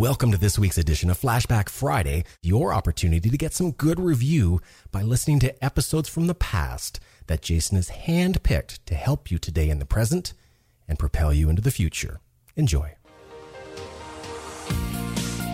Welcome to this week's edition of Flashback Friday, your opportunity to get some good review by listening to episodes from the past that Jason has handpicked to help you today in the present and propel you into the future. Enjoy.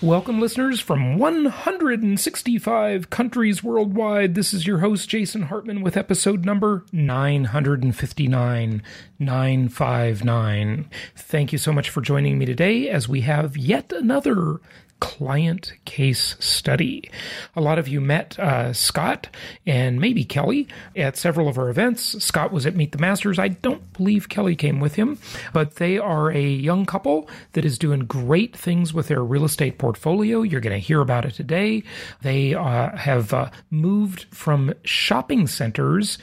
Welcome, listeners from 165 countries worldwide. This is your host, Jason Hartman, with episode number 959. 959. Thank you so much for joining me today as we have yet another client case study. A lot of you met uh, Scott and maybe Kelly at several of our events. Scott was at Meet the Masters. I don't believe Kelly came with him, but they are a young couple that is doing great things with their real estate portfolio. You're going to hear about it today. They uh, have uh, moved from shopping centers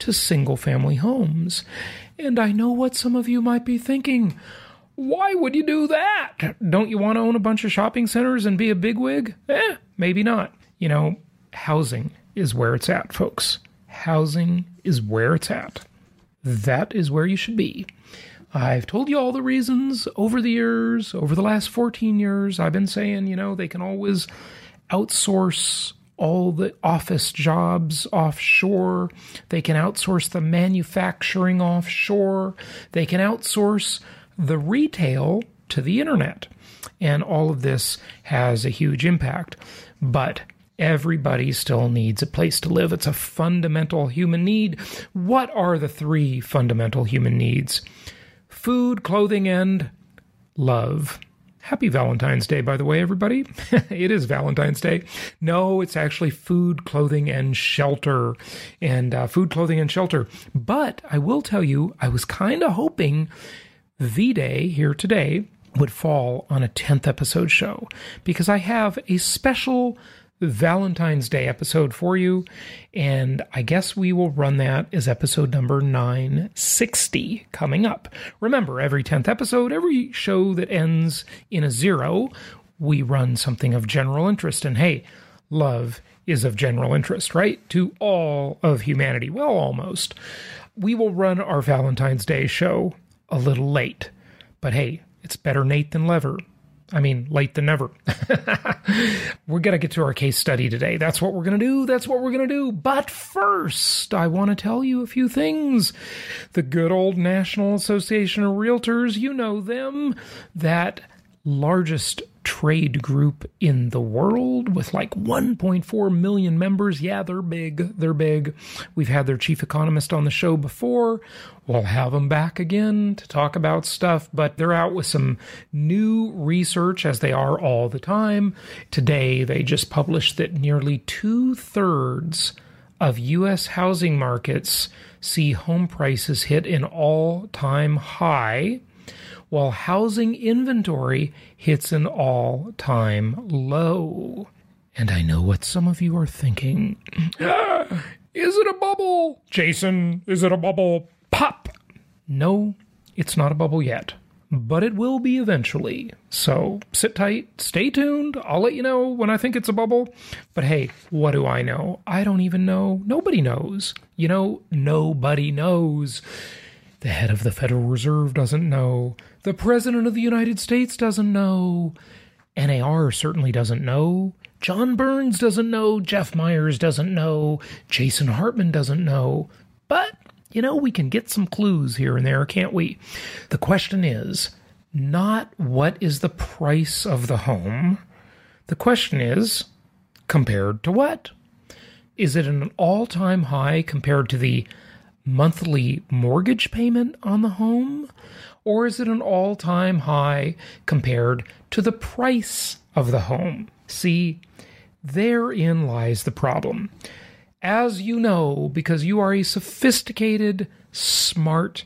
to single family homes. And I know what some of you might be thinking. Why would you do that? Don't you want to own a bunch of shopping centers and be a bigwig? Eh, maybe not. You know, housing is where it's at, folks. Housing is where it's at. That is where you should be. I've told you all the reasons over the years, over the last 14 years. I've been saying, you know, they can always outsource all the office jobs offshore. They can outsource the manufacturing offshore. They can outsource the retail to the internet. And all of this has a huge impact. But everybody still needs a place to live. It's a fundamental human need. What are the three fundamental human needs? Food, clothing, and love. Happy Valentine's Day, by the way, everybody. it is Valentine's Day. No, it's actually food, clothing, and shelter. And uh, food, clothing, and shelter. But I will tell you, I was kind of hoping V Day here today would fall on a 10th episode show because I have a special Valentine's Day episode for you. And I guess we will run that as episode number 960 coming up. Remember, every 10th episode, every show that ends in a zero, we run something of general interest. And hey, love is of general interest, right? To all of humanity. Well, almost. We will run our Valentine's Day show a little late. But hey, it's better Nate than lever. I mean, late than never. we're going to get to our case study today. That's what we're going to do. That's what we're going to do. But first, I want to tell you a few things. The good old National Association of Realtors, you know them, that largest trade group in the world with like 1.4 million members. Yeah, they're big. They're big. We've had their chief economist on the show before. We'll have them back again to talk about stuff, but they're out with some new research as they are all the time. Today, they just published that nearly two thirds of U.S. housing markets see home prices hit an all time high while housing inventory hits an all time low. And I know what some of you are thinking. Is it a bubble? Jason, is it a bubble? Pop! No, it's not a bubble yet. But it will be eventually. So sit tight, stay tuned. I'll let you know when I think it's a bubble. But hey, what do I know? I don't even know. Nobody knows. You know, nobody knows. The head of the Federal Reserve doesn't know. The President of the United States doesn't know. NAR certainly doesn't know. John Burns doesn't know. Jeff Myers doesn't know. Jason Hartman doesn't know. But, you know, we can get some clues here and there, can't we? The question is not what is the price of the home. The question is compared to what? Is it an all time high compared to the monthly mortgage payment on the home? Or is it an all time high compared to the price of the home? See, therein lies the problem. As you know, because you are a sophisticated, smart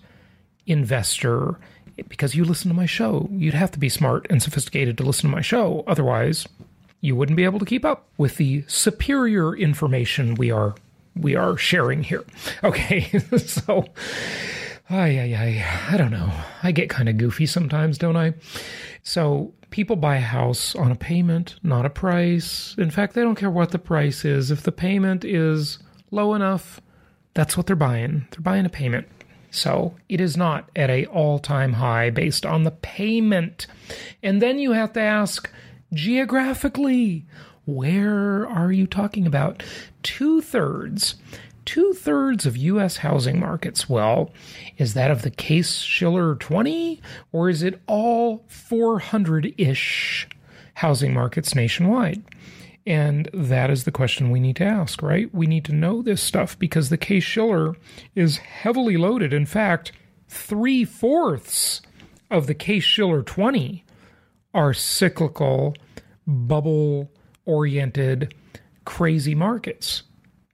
investor, because you listen to my show, you'd have to be smart and sophisticated to listen to my show. Otherwise, you wouldn't be able to keep up with the superior information we are we are sharing here. Okay, so I, I, I, I don't know. I get kind of goofy sometimes, don't I? So people buy a house on a payment, not a price. In fact, they don't care what the price is. If the payment is low enough, that's what they're buying. They're buying a payment. So it is not at a all-time high based on the payment. And then you have to ask geographically, where are you talking about? Two thirds, two thirds of U.S. housing markets. Well, is that of the Case Shiller 20, or is it all 400 ish housing markets nationwide? And that is the question we need to ask, right? We need to know this stuff because the Case Shiller is heavily loaded. In fact, three fourths of the Case Shiller 20 are cyclical, bubble oriented, crazy markets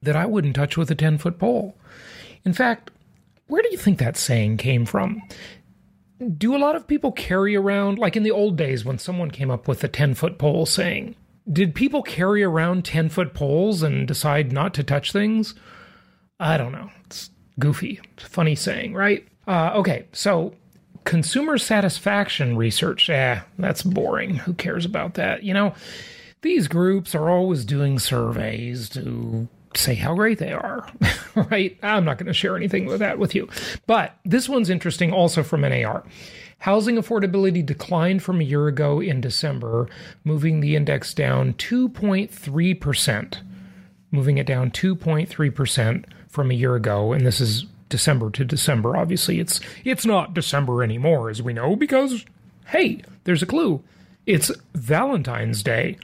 that I wouldn't touch with a 10 foot pole. In fact, where do you think that saying came from? Do a lot of people carry around, like in the old days when someone came up with the 10 foot pole saying, did people carry around 10 foot poles and decide not to touch things? I don't know. It's goofy. It's funny saying, right? Uh, okay, so consumer satisfaction research, eh, that's boring. Who cares about that? You know, these groups are always doing surveys to say how great they are, right? I'm not going to share anything with that with you. But this one's interesting also from NAR. Housing affordability declined from a year ago in December, moving the index down 2.3%, moving it down 2.3% from a year ago. And this is December to December. Obviously, it's it's not December anymore, as we know, because hey, there's a clue. It's Valentine's Day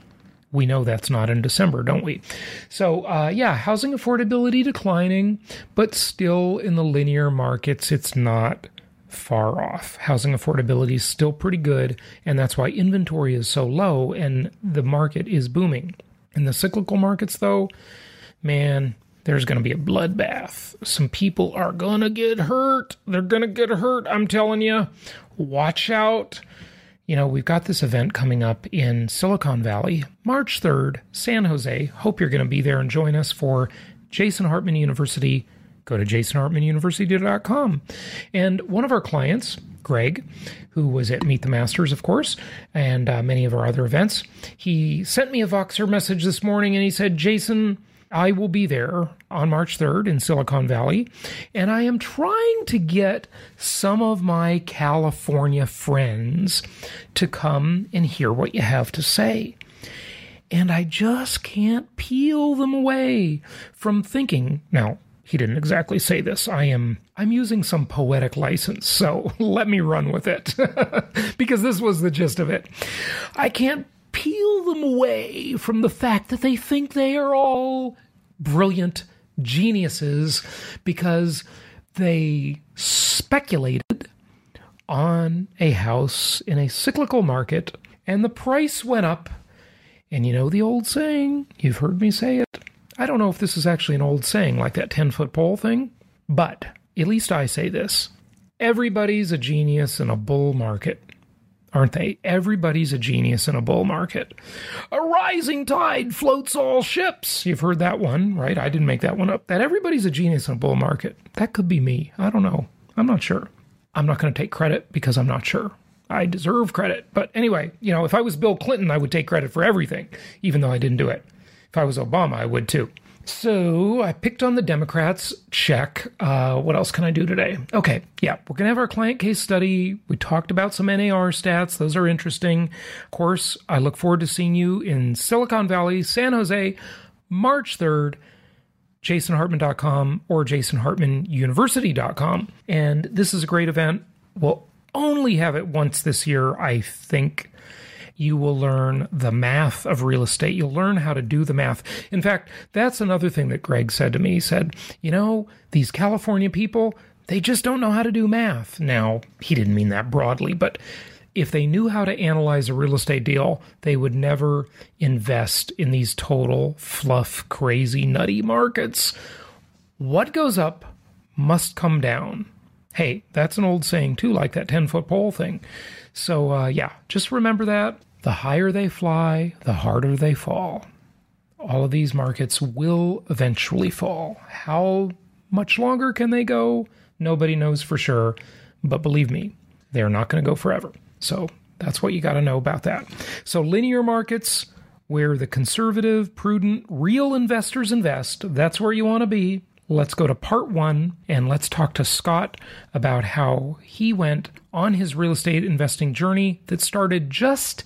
we know that's not in December, don't we? So, uh, yeah, housing affordability declining, but still in the linear markets, it's not far off. Housing affordability is still pretty good, and that's why inventory is so low and the market is booming. In the cyclical markets, though, man, there's going to be a bloodbath. Some people are going to get hurt. They're going to get hurt, I'm telling you. Watch out you know, we've got this event coming up in Silicon Valley, March 3rd, San Jose. Hope you're going to be there and join us for Jason Hartman University. Go to jasonhartmanuniversity.com. And one of our clients, Greg, who was at Meet the Masters, of course, and uh, many of our other events, he sent me a Voxer message this morning and he said, Jason, I will be there on March 3rd in Silicon Valley, and I am trying to get some of my California friends to come and hear what you have to say. And I just can't peel them away from thinking. Now, he didn't exactly say this. I am I'm using some poetic license, so let me run with it. because this was the gist of it. I can't peel them away from the fact that they think they are all brilliant geniuses because they speculated on a house in a cyclical market and the price went up. And you know the old saying, you've heard me say it. I don't know if this is actually an old saying like that 10 foot pole thing, but at least I say this everybody's a genius in a bull market aren't they? Everybody's a genius in a bull market. A rising tide floats all ships. You've heard that one, right? I didn't make that one up. That everybody's a genius in a bull market. That could be me. I don't know. I'm not sure. I'm not going to take credit because I'm not sure. I deserve credit. But anyway, you know, if I was Bill Clinton, I would take credit for everything, even though I didn't do it. If I was Obama, I would too. So I picked on the Democrats. Check. Uh, what else can I do today? Okay. Yeah. We're going to have our client case study. We talked about some NAR stats. Those are interesting. Of course, I look forward to seeing you in Silicon Valley, San Jose, March 3rd. JasonHartman.com or JasonHartmanUniversity.com. And this is a great event. We'll only have it once this year, I think you will learn the math of real estate. You'll learn how to do the math. In fact, that's another thing that Greg said to me. He said, You know, these California people, they just don't know how to do math. Now, he didn't mean that broadly, but if they knew how to analyze a real estate deal, they would never invest in these total fluff, crazy, nutty markets. What goes up must come down. Hey, that's an old saying too, like that 10 foot pole thing. So, uh, yeah, just remember that. The higher they fly, the harder they fall. All of these markets will eventually fall. How much longer can they go? Nobody knows for sure. But believe me, they're not going to go forever. So that's what you got to know about that. So, linear markets, where the conservative, prudent, real investors invest, that's where you want to be. Let's go to part one and let's talk to Scott about how he went on his real estate investing journey that started just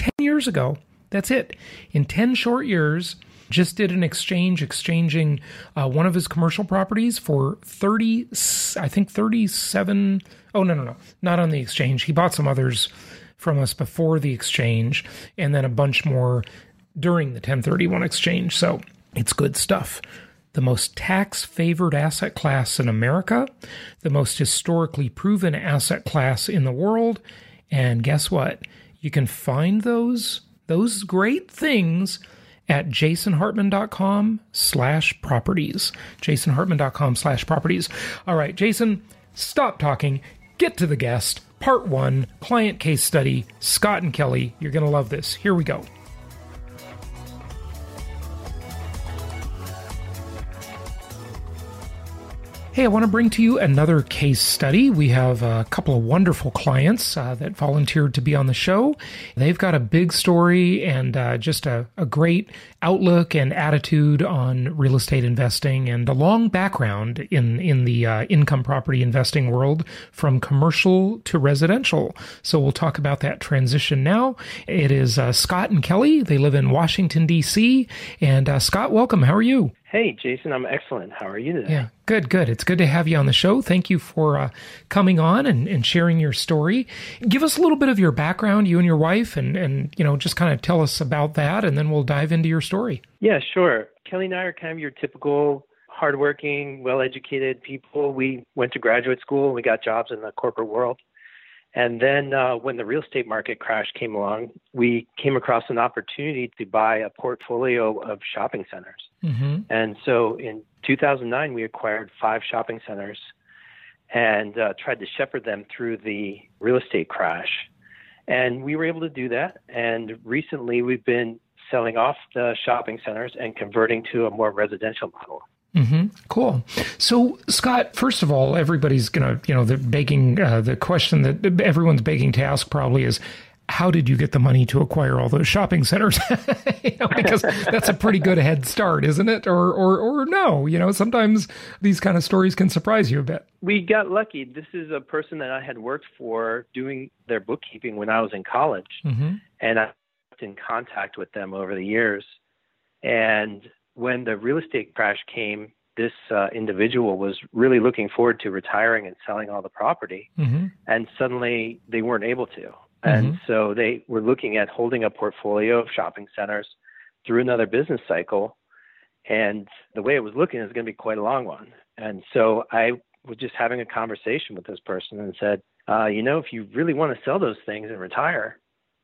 10 years ago. That's it. In 10 short years, just did an exchange exchanging uh, one of his commercial properties for 30 i think 37 oh no no no not on the exchange he bought some others from us before the exchange and then a bunch more during the 1031 exchange so it's good stuff the most tax favored asset class in america the most historically proven asset class in the world and guess what you can find those those great things at jasonhartman.com slash properties. jasonhartman.com slash properties. All right, Jason, stop talking. Get to the guest. Part one, client case study, Scott and Kelly. You're going to love this. Here we go. Hey, I want to bring to you another case study. We have a couple of wonderful clients uh, that volunteered to be on the show. They've got a big story and uh, just a, a, great outlook and attitude on real estate investing and a long background in, in the uh, income property investing world from commercial to residential. So we'll talk about that transition now. It is uh, Scott and Kelly. They live in Washington, D.C. And uh, Scott, welcome. How are you? Hey, Jason, I'm excellent. How are you today? Yeah, good, good. It's good to have you on the show. Thank you for uh, coming on and, and sharing your story. Give us a little bit of your background, you and your wife, and, and you know, just kind of tell us about that, and then we'll dive into your story. Yeah, sure. Kelly and I are kind of your typical hardworking, well-educated people. We went to graduate school. We got jobs in the corporate world. And then uh, when the real estate market crash came along, we came across an opportunity to buy a portfolio of shopping centers. Mm-hmm. And so in 2009, we acquired five shopping centers and uh, tried to shepherd them through the real estate crash. And we were able to do that. And recently, we've been selling off the shopping centers and converting to a more residential model. Mm-hmm. Cool. So, Scott, first of all, everybody's going to, you know, the begging, uh, the question that everyone's begging to ask probably is, how did you get the money to acquire all those shopping centers? you know, because that's a pretty good head start, isn't it? Or, or, or no, you know, sometimes these kind of stories can surprise you a bit. We got lucky. This is a person that I had worked for doing their bookkeeping when I was in college. Mm-hmm. And I was in contact with them over the years. And when the real estate crash came, this uh, individual was really looking forward to retiring and selling all the property, mm-hmm. and suddenly they weren't able to. Mm-hmm. And so they were looking at holding a portfolio of shopping centers through another business cycle. And the way it was looking is going to be quite a long one. And so I was just having a conversation with this person and said, uh, you know, if you really want to sell those things and retire,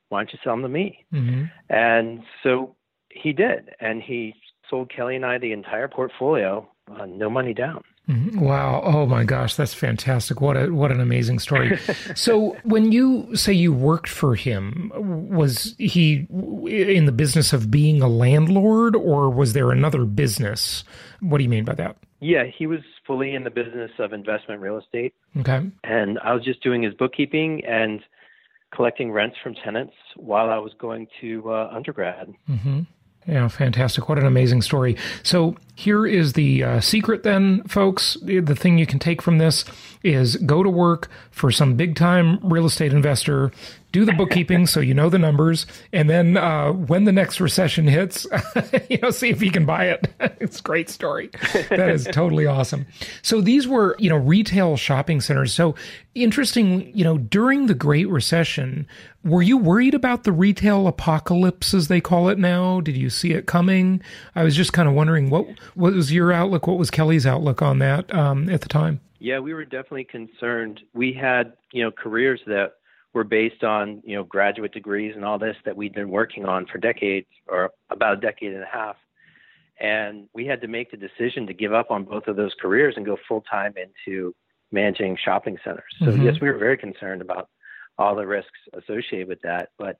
why don't you sell them to me? Mm-hmm. And so he did. And he sold Kelly and I the entire portfolio, uh, no money down. Mm-hmm. Wow! Oh my gosh, that's fantastic! What a what an amazing story. so, when you say you worked for him, was he in the business of being a landlord, or was there another business? What do you mean by that? Yeah, he was fully in the business of investment real estate. Okay. And I was just doing his bookkeeping and collecting rents from tenants while I was going to uh, undergrad. Mm-hmm. Yeah, fantastic. What an amazing story. So, here is the uh, secret then, folks. The thing you can take from this is go to work for some big time real estate investor, do the bookkeeping so you know the numbers, and then uh, when the next recession hits, you know, see if you can buy it. it's a great story. That is totally awesome. So these were, you know, retail shopping centers. So interesting, you know, during the Great Recession, were you worried about the retail apocalypse, as they call it now? Did you see it coming? I was just kind of wondering what what was your outlook? What was Kelly's outlook on that um, at the time? Yeah, we were definitely concerned. We had, you know, careers that were based on, you know, graduate degrees and all this that we'd been working on for decades or about a decade and a half. And we had to make the decision to give up on both of those careers and go full time into managing shopping centers. So mm-hmm. yes, we were very concerned about all the risks associated with that. But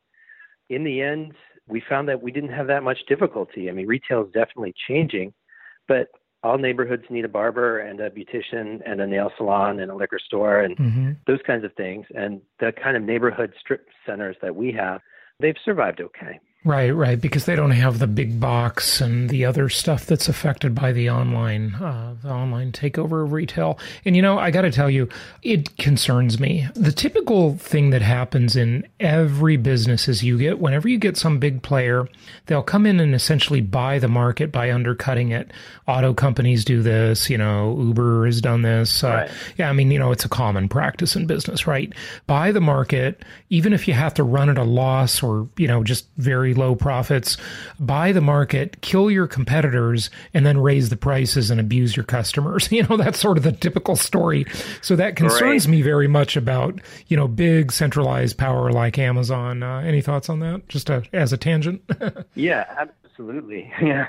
in the end, we found that we didn't have that much difficulty. I mean, retail is definitely changing, but all neighborhoods need a barber and a beautician and a nail salon and a liquor store and mm-hmm. those kinds of things. And the kind of neighborhood strip centers that we have, they've survived okay. Right, right, because they don't have the big box and the other stuff that's affected by the online, uh, the online takeover of retail. And you know, I got to tell you, it concerns me. The typical thing that happens in every business is you get whenever you get some big player, they'll come in and essentially buy the market by undercutting it. Auto companies do this, you know, Uber has done this. Uh, right. Yeah, I mean, you know, it's a common practice in business, right? Buy the market, even if you have to run at a loss or you know just very low profits, buy the market, kill your competitors, and then raise the prices and abuse your customers. You know, that's sort of the typical story. So that concerns right. me very much about, you know, big centralized power like Amazon. Uh, any thoughts on that? Just a, as a tangent? yeah, absolutely. Yeah.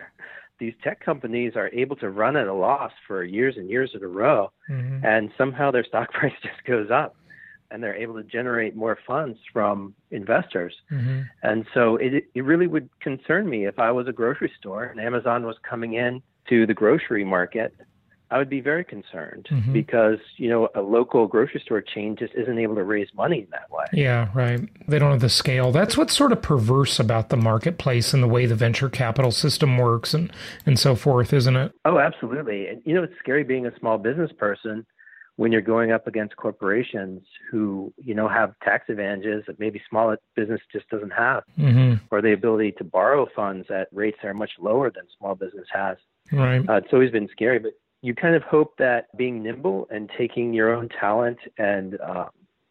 These tech companies are able to run at a loss for years and years in a row, mm-hmm. and somehow their stock price just goes up and they're able to generate more funds from investors. Mm-hmm. And so it, it really would concern me if I was a grocery store and Amazon was coming in to the grocery market. I would be very concerned mm-hmm. because, you know, a local grocery store chain just isn't able to raise money in that way. Yeah, right. They don't have the scale. That's what's sort of perverse about the marketplace and the way the venture capital system works and, and so forth, isn't it? Oh, absolutely. And, you know, it's scary being a small business person when you're going up against corporations who you know have tax advantages that maybe small business just doesn't have. Mm-hmm. or the ability to borrow funds at rates that are much lower than small business has. Right. Uh, it's always been scary but you kind of hope that being nimble and taking your own talent and uh,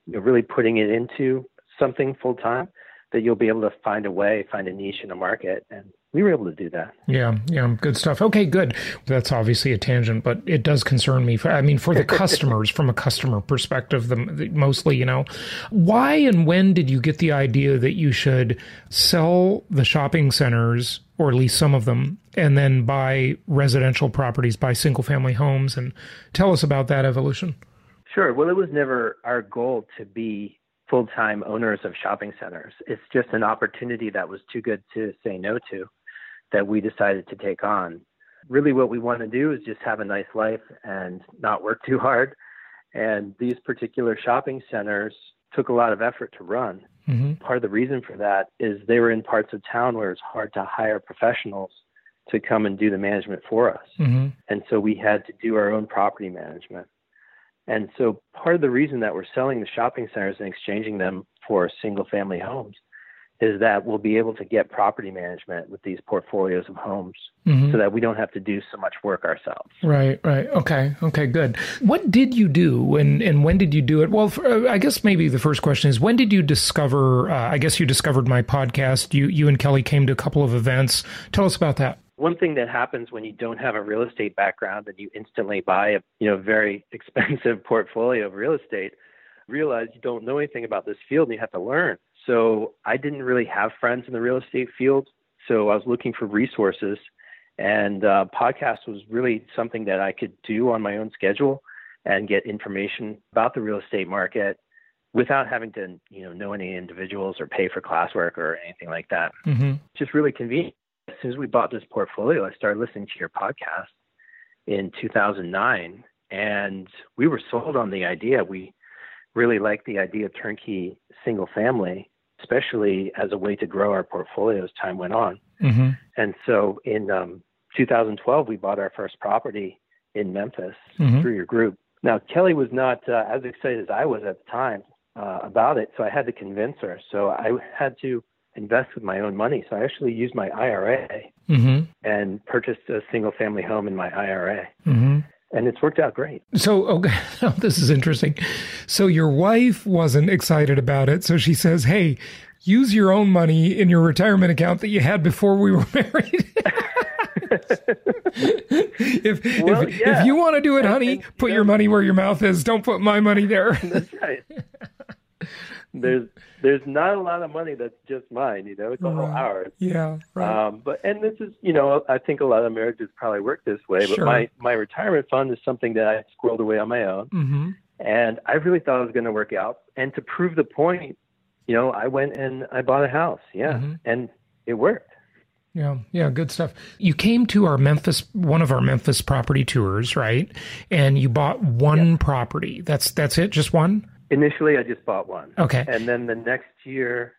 you know, really putting it into something full time that you'll be able to find a way find a niche in a market and we were able to do that. Yeah, yeah, good stuff. Okay, good. That's obviously a tangent, but it does concern me. For, I mean, for the customers, from a customer perspective, the, the, mostly, you know, why and when did you get the idea that you should sell the shopping centers, or at least some of them, and then buy residential properties, buy single family homes, and tell us about that evolution? Sure. Well, it was never our goal to be full time owners of shopping centers. It's just an opportunity that was too good to say no to that we decided to take on. Really, what we want to do is just have a nice life and not work too hard. And these particular shopping centers took a lot of effort to run. Mm-hmm. Part of the reason for that is they were in parts of town where it's hard to hire professionals to come and do the management for us. Mm-hmm. And so we had to do our own property management. And so part of the reason that we're selling the shopping centers and exchanging them for single family homes is that we'll be able to get property management with these portfolios of homes mm-hmm. so that we don't have to do so much work ourselves. Right, right. Okay, okay, good. What did you do and, and when did you do it? Well, for, uh, I guess maybe the first question is when did you discover, uh, I guess you discovered my podcast. You, you and Kelly came to a couple of events. Tell us about that. One thing that happens when you don't have a real estate background and you instantly buy a you know very expensive portfolio of real estate, realize you don't know anything about this field and you have to learn. So I didn't really have friends in the real estate field. So I was looking for resources, and uh, podcast was really something that I could do on my own schedule and get information about the real estate market without having to, you know, know any individuals or pay for classwork or anything like that. Mm-hmm. Just really convenient. As soon as we bought this portfolio, I started listening to your podcast in 2009, and we were sold on the idea. We really liked the idea of turnkey single family especially as a way to grow our portfolio as time went on. Mm-hmm. And so in um, 2012, we bought our first property in Memphis Mhm. through your group. Now, Kelly was not uh, as excited as I was at the time uh, about it, so I had to convince her. So I had to invest with my own money. So I actually used my IRA Mm-hmm. and purchased a single family home in my IRA. And it's worked out great. So, okay, oh, this is interesting. So, your wife wasn't excited about it. So, she says, Hey, use your own money in your retirement account that you had before we were married. if, Well, if, yeah. if you want to do it, honey, And- put your money where your mouth is. Don't put my money there. That's right. There's there's not a lot of money that's just mine, you know, it's all Right. ours. yeah, right. Um, but and this is, you know, I think a lot of marriages probably work this way. But Sure. my my retirement fund is something that I squirreled away on my own, mm-hmm. and I really thought it was going to work out. And to prove the point, you know, I went and I bought a house, yeah, Mhm. and it worked. Yeah, yeah, good stuff. You came to our Memphis, one of our Memphis property tours, right? And you bought one property. That's that's it, just one. Initially, I just bought one, Okay. and then the next year,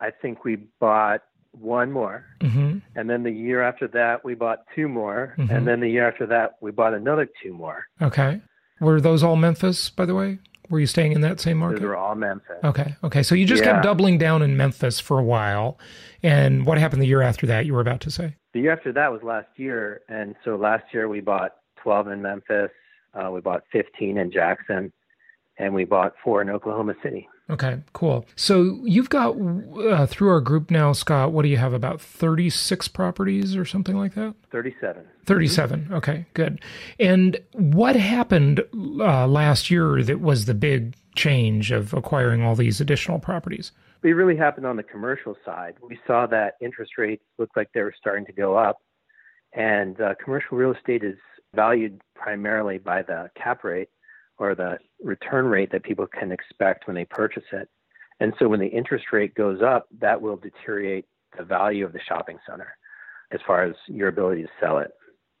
I think we bought one more. Mm-hmm. And then the year after that, we bought two more. Mhm. And then the year after that, we bought another two more. Okay. Were those all Memphis, by the way? Were you staying in that same market? Those were all Memphis. Okay. Okay. So you just Yeah. kept doubling down in Memphis for a while. And what happened the year after that? You were about to say. The year after that was last year. And so last year, we bought 12 in Memphis. Uh, we bought 15 in Jackson. And we bought four in Oklahoma City. Okay. Cool. So you've got uh, through our group now, Scott. What do you have? About thirty-six properties or something like that. 37. 37. Okay, good. And what happened uh, last year that was the big change of acquiring all these additional properties? It really happened on the commercial side. We saw that interest rates looked like they were starting to go up. And uh, commercial real estate is valued primarily by the cap rate or the return rate that people can expect when they purchase it. And so when the interest rate goes up, that will deteriorate the value of the shopping center as far as your ability to sell it.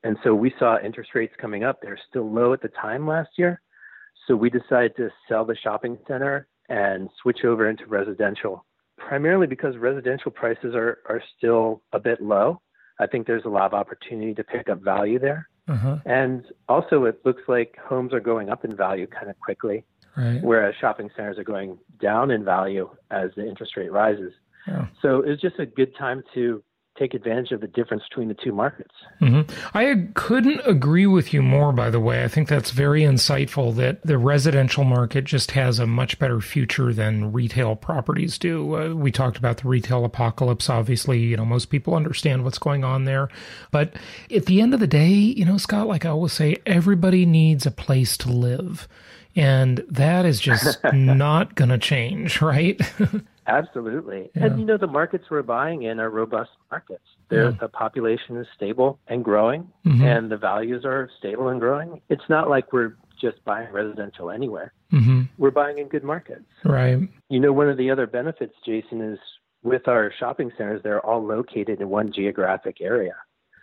And so we saw interest rates coming up. They're still low at the time last year. So we decided to sell the shopping center and switch over into residential, primarily because residential prices are, are still a bit low. I think there's a lot of opportunity to pick up value there. Uh-huh. And also, it looks like homes are going up in value kind of quickly, Right. whereas shopping centers are going down in value as the interest rate rises. Yeah. So it's just a good time to take advantage of the difference between the two markets. hmm I couldn't agree with you more, by the way. I think that's very insightful that the residential market just has a much better future than retail properties do. Uh, we talked about the retail apocalypse. Obviously, you know, most people understand what's going on there. But at the end of the day, you know, Scott, like I always say, everybody needs a place to live. And that is just not going to change, right? Absolutely. Yeah. And you know, the markets we're buying in are robust markets. Yeah. The population is stable and growing, Mhm. and the values are stable and growing. It's not like we're just buying residential anywhere. hmm We're buying in good markets. Right. You know, one of the other benefits, Jason, is with our shopping centers, they're all located in one geographic area.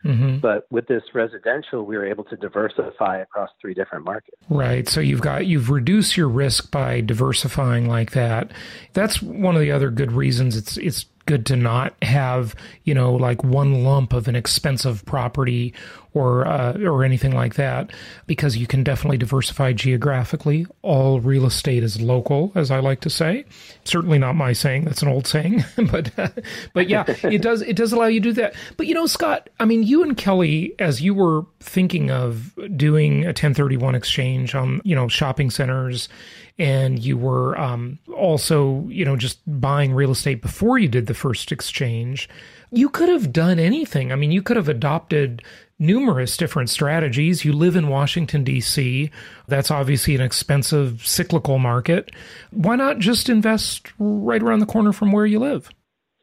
Hmm But with this residential, we were able to diversify across three different markets. Right. So you've got you've reduced your risk by diversifying like that. That's one of the other good reasons it's it's good to not have, you know, like one lump of an expensive property or uh, or anything like that because you can definitely diversify geographically. All real estate is local, as I like to say. Certainly not my saying, that's an old saying, but but yeah, it does it does allow you to do that. But you know, Scott, I mean, you and Kelly as you were thinking of doing a 1031 exchange on, you know, shopping centers and you were um, also, you know, just buying real estate before you did the first exchange, you could have done anything. I mean, you could have adopted numerous different strategies. You live in Washington, D.C., that's obviously an expensive cyclical market. Why not just invest right around the corner from where you live?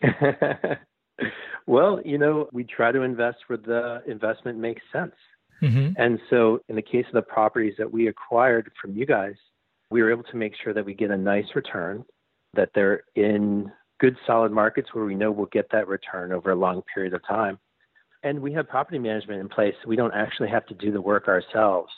well, you know, we try to invest where the investment makes sense. hmm And so, in the case of the properties that we acquired from you guys, we were able to make sure that we get a nice return, that they're in good, solid markets where we know we'll get that return over a long period of time. And we have property management in place. So we don't actually have to do the work ourselves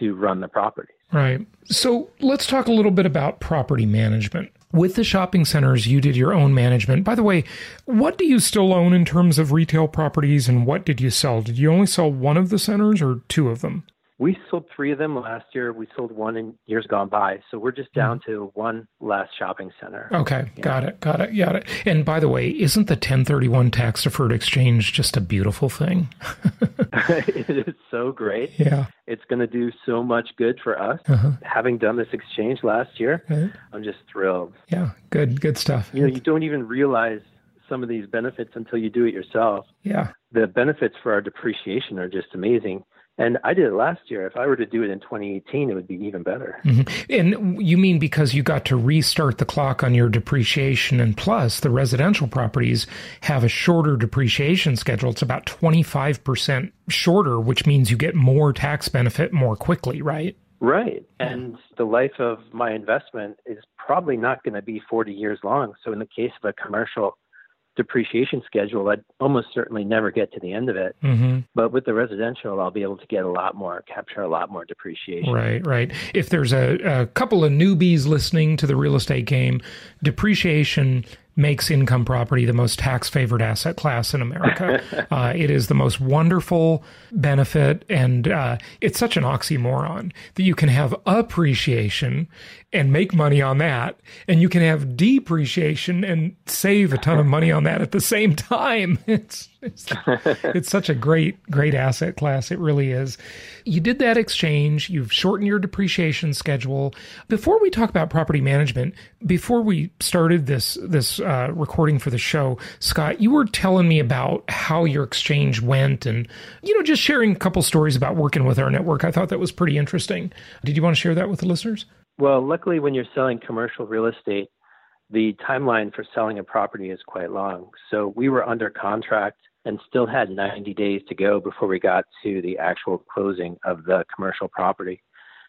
to run the property. Right. So let's talk a little bit about property management. with the shopping centers, you did your own management. By the way, what do you still own in terms of retail properties and what did you sell? Did you only sell one of the centers or two of them? We sold three of them last year. We sold one in years gone by. So we're just down mm. to one last shopping center. Okay, yeah. got it, got it, got it. And by the way, isn't the 1031 tax deferred exchange just a beautiful thing? it is so great. Yeah. It's going to do so much good for us. Uh-huh. Having done this exchange last year, okay. I'm just thrilled. Yeah, good, good stuff. You know, you don't even realize some of these benefits until you do it yourself. Yeah. The benefits for our depreciation are just amazing. And I did it last year. If I were to do it in 2018, it would be even better. Mm-hmm. And you mean because you got to restart the clock on your depreciation, and plus the residential properties have a shorter depreciation schedule. It's about 25% shorter, which means you get more tax benefit more quickly, right? Right. And the life of my investment is probably not going to be 40 years long. So, in the case of a commercial depreciation schedule, I'd almost certainly never get to the end of it. Mm-hmm. But with the residential, I'll be able to get a lot more, capture a lot more depreciation. Right, right. If there's a, a couple of newbies listening to the real estate game, depreciation makes income property the most tax favored asset class in America. uh, it is the most wonderful benefit, and uh, it's such an oxymoron that you can have appreciation and make money on that, and you can have depreciation and save a ton of money on that at the same time. It's it's, it's such a great great asset class. It really is. You did that exchange. You've shortened your depreciation schedule. Before we talk about property management, before we started this this uh, recording for the show, Scott, you were telling me about how your exchange went, and you know, just sharing a couple stories about working with our network. I thought that was pretty interesting. Did you want to share that with the listeners? Well, luckily, when you're selling commercial real estate, the timeline for selling a property is quite long. So we were under contract and still had 90 days to go before we got to the actual closing of the commercial property.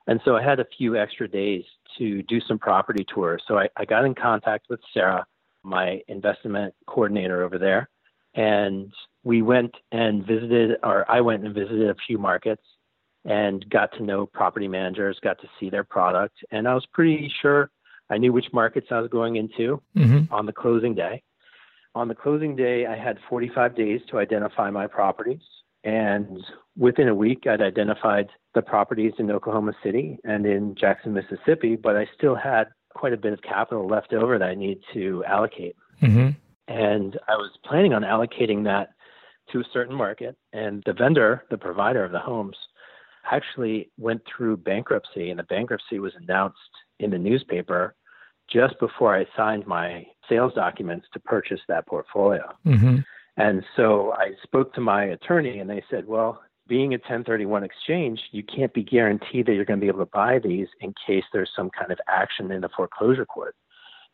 And so I had a few extra days to do some property tours. So I, I got in contact with Sarah, my investment coordinator over there, and we went and visited, or I went and visited a few markets and got to know property managers, got to see their product, and I was pretty sure I knew which markets I was going into mm-hmm. on the closing day. On the closing day, I had 45 days to identify my properties. And within a week, I'd identified the properties in Oklahoma City and in Jackson, Mississippi, but I still had quite a bit of capital left over that I needed to allocate. Mm-hmm. And I was planning on allocating that to a certain market. And the vendor, the provider of the homes, actually went through bankruptcy, and the bankruptcy was announced in the newspaper just before I signed my sales documents to purchase that portfolio. Mm-hmm. And so I spoke to my attorney, and they said, well, being a 1031 exchange, you can't be guaranteed that you're going to be able to buy these in case there's some kind of action in the foreclosure court.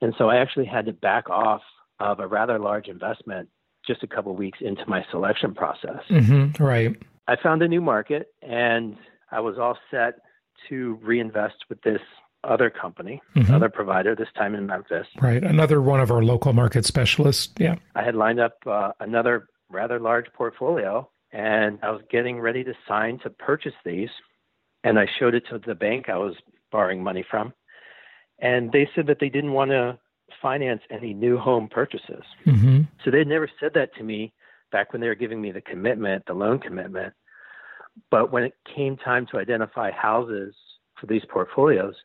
And so I actually had to back off of a rather large investment just a couple weeks into my selection process. Mm-hmm, right. I found a new market and I was all set to reinvest with this other company, mm-hmm. other provider, this time in Memphis. Right. Another one of our local market specialists. Yeah. I had lined up uh, another rather large portfolio and I was getting ready to sign to purchase these. And I showed it to the bank I was borrowing money from. And they said that they didn't want to finance any new home purchases. Mm-hmm. So they'd never said that to me back when they were giving me the commitment, the loan commitment. But when it came time to identify houses for these portfolios,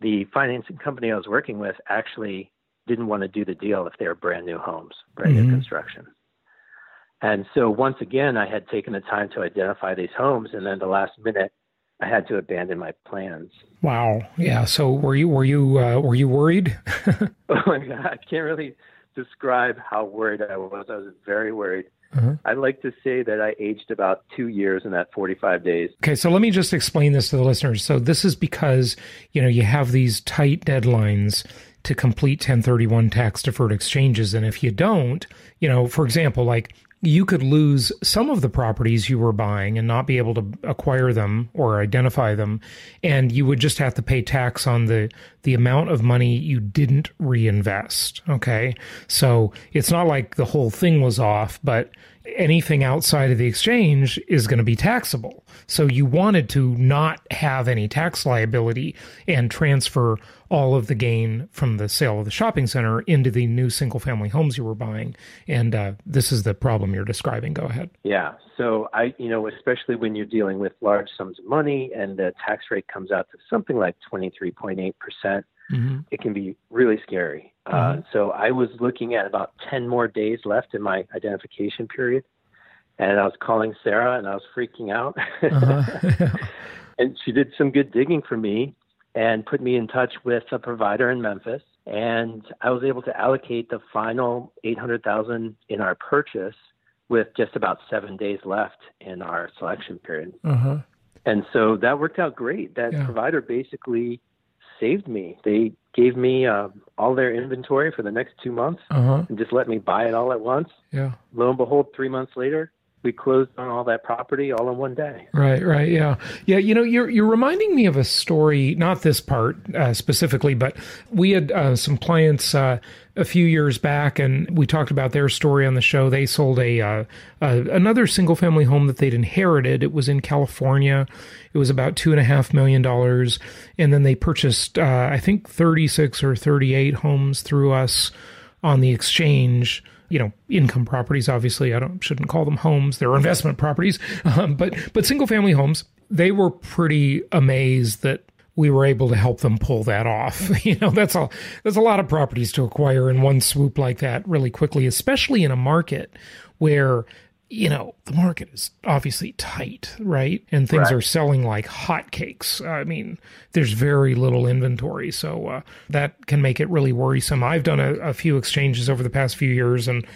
the financing company I was working with actually didn't want to do the deal if they were brand new homes, brand mm-hmm. new construction. And so once again, I had taken the time to identify these homes, and then the last minute, I had to abandon my plans. Wow. Yeah. So were you were you uh, were you worried? oh my God, I can't really describe how worried I was. I was very worried. Uh-huh. I'd like to say that I aged about two years in that 45 days. Okay, so let me just explain this to the listeners. So this is because, you know, you have these tight deadlines to complete 1031 tax deferred exchanges. And if you don't, you know, for example, like you could lose some of the properties you were buying and not be able to acquire them or identify them and you would just have to pay tax on the the amount of money you didn't reinvest okay? So it's not like the whole thing was off but anything outside of the exchange is going to be taxable. So you wanted to not have any tax liability and transfer all of the gain from the sale of the shopping center into the new single family homes you were buying. And uh, this is the problem you're describing. Go ahead. Yeah. So I, you know, especially when you're dealing with large sums of money and the tax rate comes out to something like 23.8 percent mm-hmm. it can be really scary. Uh, mm-hmm. Uh, so I was looking at about 10 more days left in my identification period. And I was calling Sarah and I was freaking out. Uh-huh. and she did some good digging for me and put me in touch with a provider in Memphis. And I was able to allocate the final 800,000 in our purchase with just about seven days left in our selection period. Uh-huh. And so that worked out great. That yeah. provider basically saved me. They gave me uh, all their inventory for the next two months uh-huh. and just let me buy it all at once. Yeah. Lo and behold, three months later, we closed on all that property all in one day. Right, right, yeah, yeah. You know, you're you're reminding me of a story, not this part uh, specifically, but we had uh, some clients uh, a few years back, and we talked about their story on the show. They sold a uh, another single family home that they'd inherited. It was in California. It was about two and a half million dollars, and then they purchased, uh, I think, thirty six or thirty eight homes through us on the exchange you know income properties obviously. I don't shouldn't call them homes. They're investment properties. Um, but but single family homes they were pretty amazed that we were able to help them pull that off. You know that's a that's a lot of properties to acquire in one swoop like that really quickly especially in a market where you know, the market is obviously tight, right? And things right. are selling like hotcakes. I mean, there's very little inventory. So uh, that can make it really worrisome. I've done a, a few exchanges over the past few years and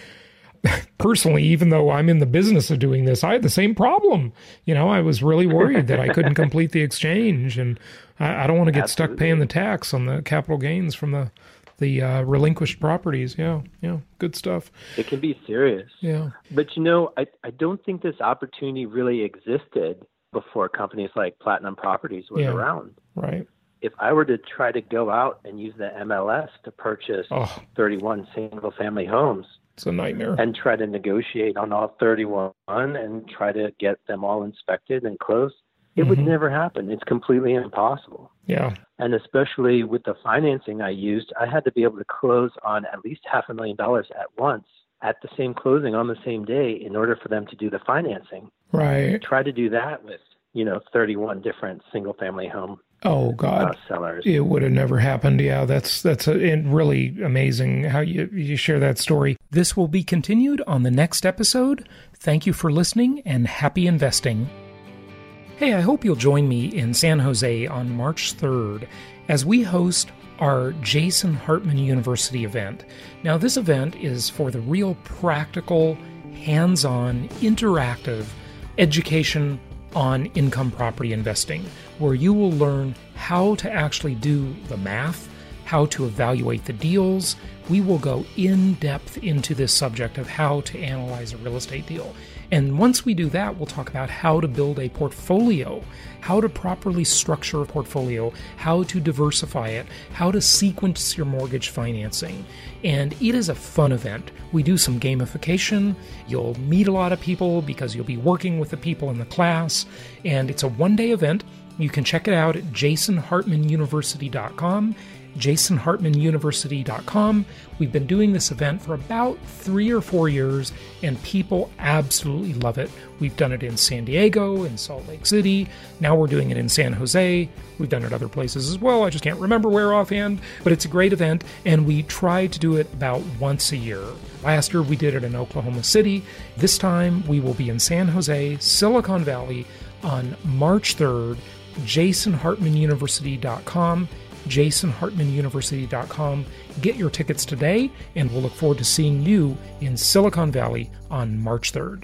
personally, even though I'm in the business of doing this, I had the same problem. You know, I was really worried that I couldn't complete the exchange, and I, I don't want to get Absolutely. stuck paying the tax on the capital gains from the the uh, relinquished properties. Yeah, yeah, good stuff. It can be serious. Yeah, but you know, I I don't think this opportunity really existed before companies like Platinum Properties was yeah, around. Right. If I were to try to go out and use the MLS to purchase oh. 31 single family homes, it's a nightmare. And try to negotiate on all 31 and try to get them all inspected and closed, it mm-hmm. would never happen. It's completely impossible. Yeah. And especially with the financing I used, I had to be able to close on at least half a million dollars at once at the same closing on the same day in order for them to do the financing. Right. Try to do that with, you know, 31 different single family home Oh God, uh, sellers. It would have never happened. Yeah, that's that's a, really amazing how you you share that story. This will be continued on the next episode. Thank you for listening and happy investing. Hey, I hope you'll join me in San Jose on March 3rd as we host our Jason Hartman University event. Now, this event is for the real practical, hands on, interactive education on income property investing, where you will learn how to actually do the math, how to evaluate the deals. We will go in depth into this subject of how to analyze a real estate deal. And once we do that, we'll talk about how to build a portfolio, how to properly structure a portfolio, how to diversify it, how to sequence your mortgage financing. And it is a fun event. We do some gamification. You'll meet a lot of people because you'll be working with the people in the class. And it's a one day event. You can check it out at jasonhartmanuniversity.com jasonhartmanuniversity.com. We've been doing this event for about three or four years, and people absolutely love it. We've done it in San Diego, in Salt Lake City. Now we're doing it in San Jose. We've done it other places as well. I just can't remember where offhand, but it's a great event, and we try to do it about once a year. Last year we did it in Oklahoma City. This time we will be in San Jose, Silicon Valley on March 3rd. JasonHartmanUniversity.com jasonhartmanuniversity.com. Get your tickets today, and we'll look forward to seeing you in Silicon Valley on March 3rd.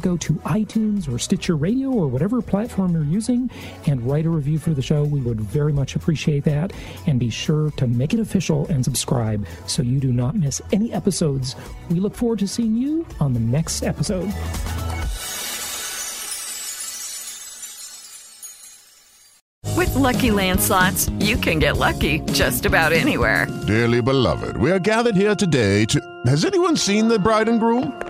go to iTunes or Stitcher Radio or whatever platform you're using and write a review for the show. We would very much appreciate that. And be sure to make it official and subscribe so you do not miss any episodes. We look forward to seeing you on the next episode. With Lucky Land slots, you can get lucky just about anywhere. Dearly beloved, we are gathered here today to. Has anyone seen the bride and groom?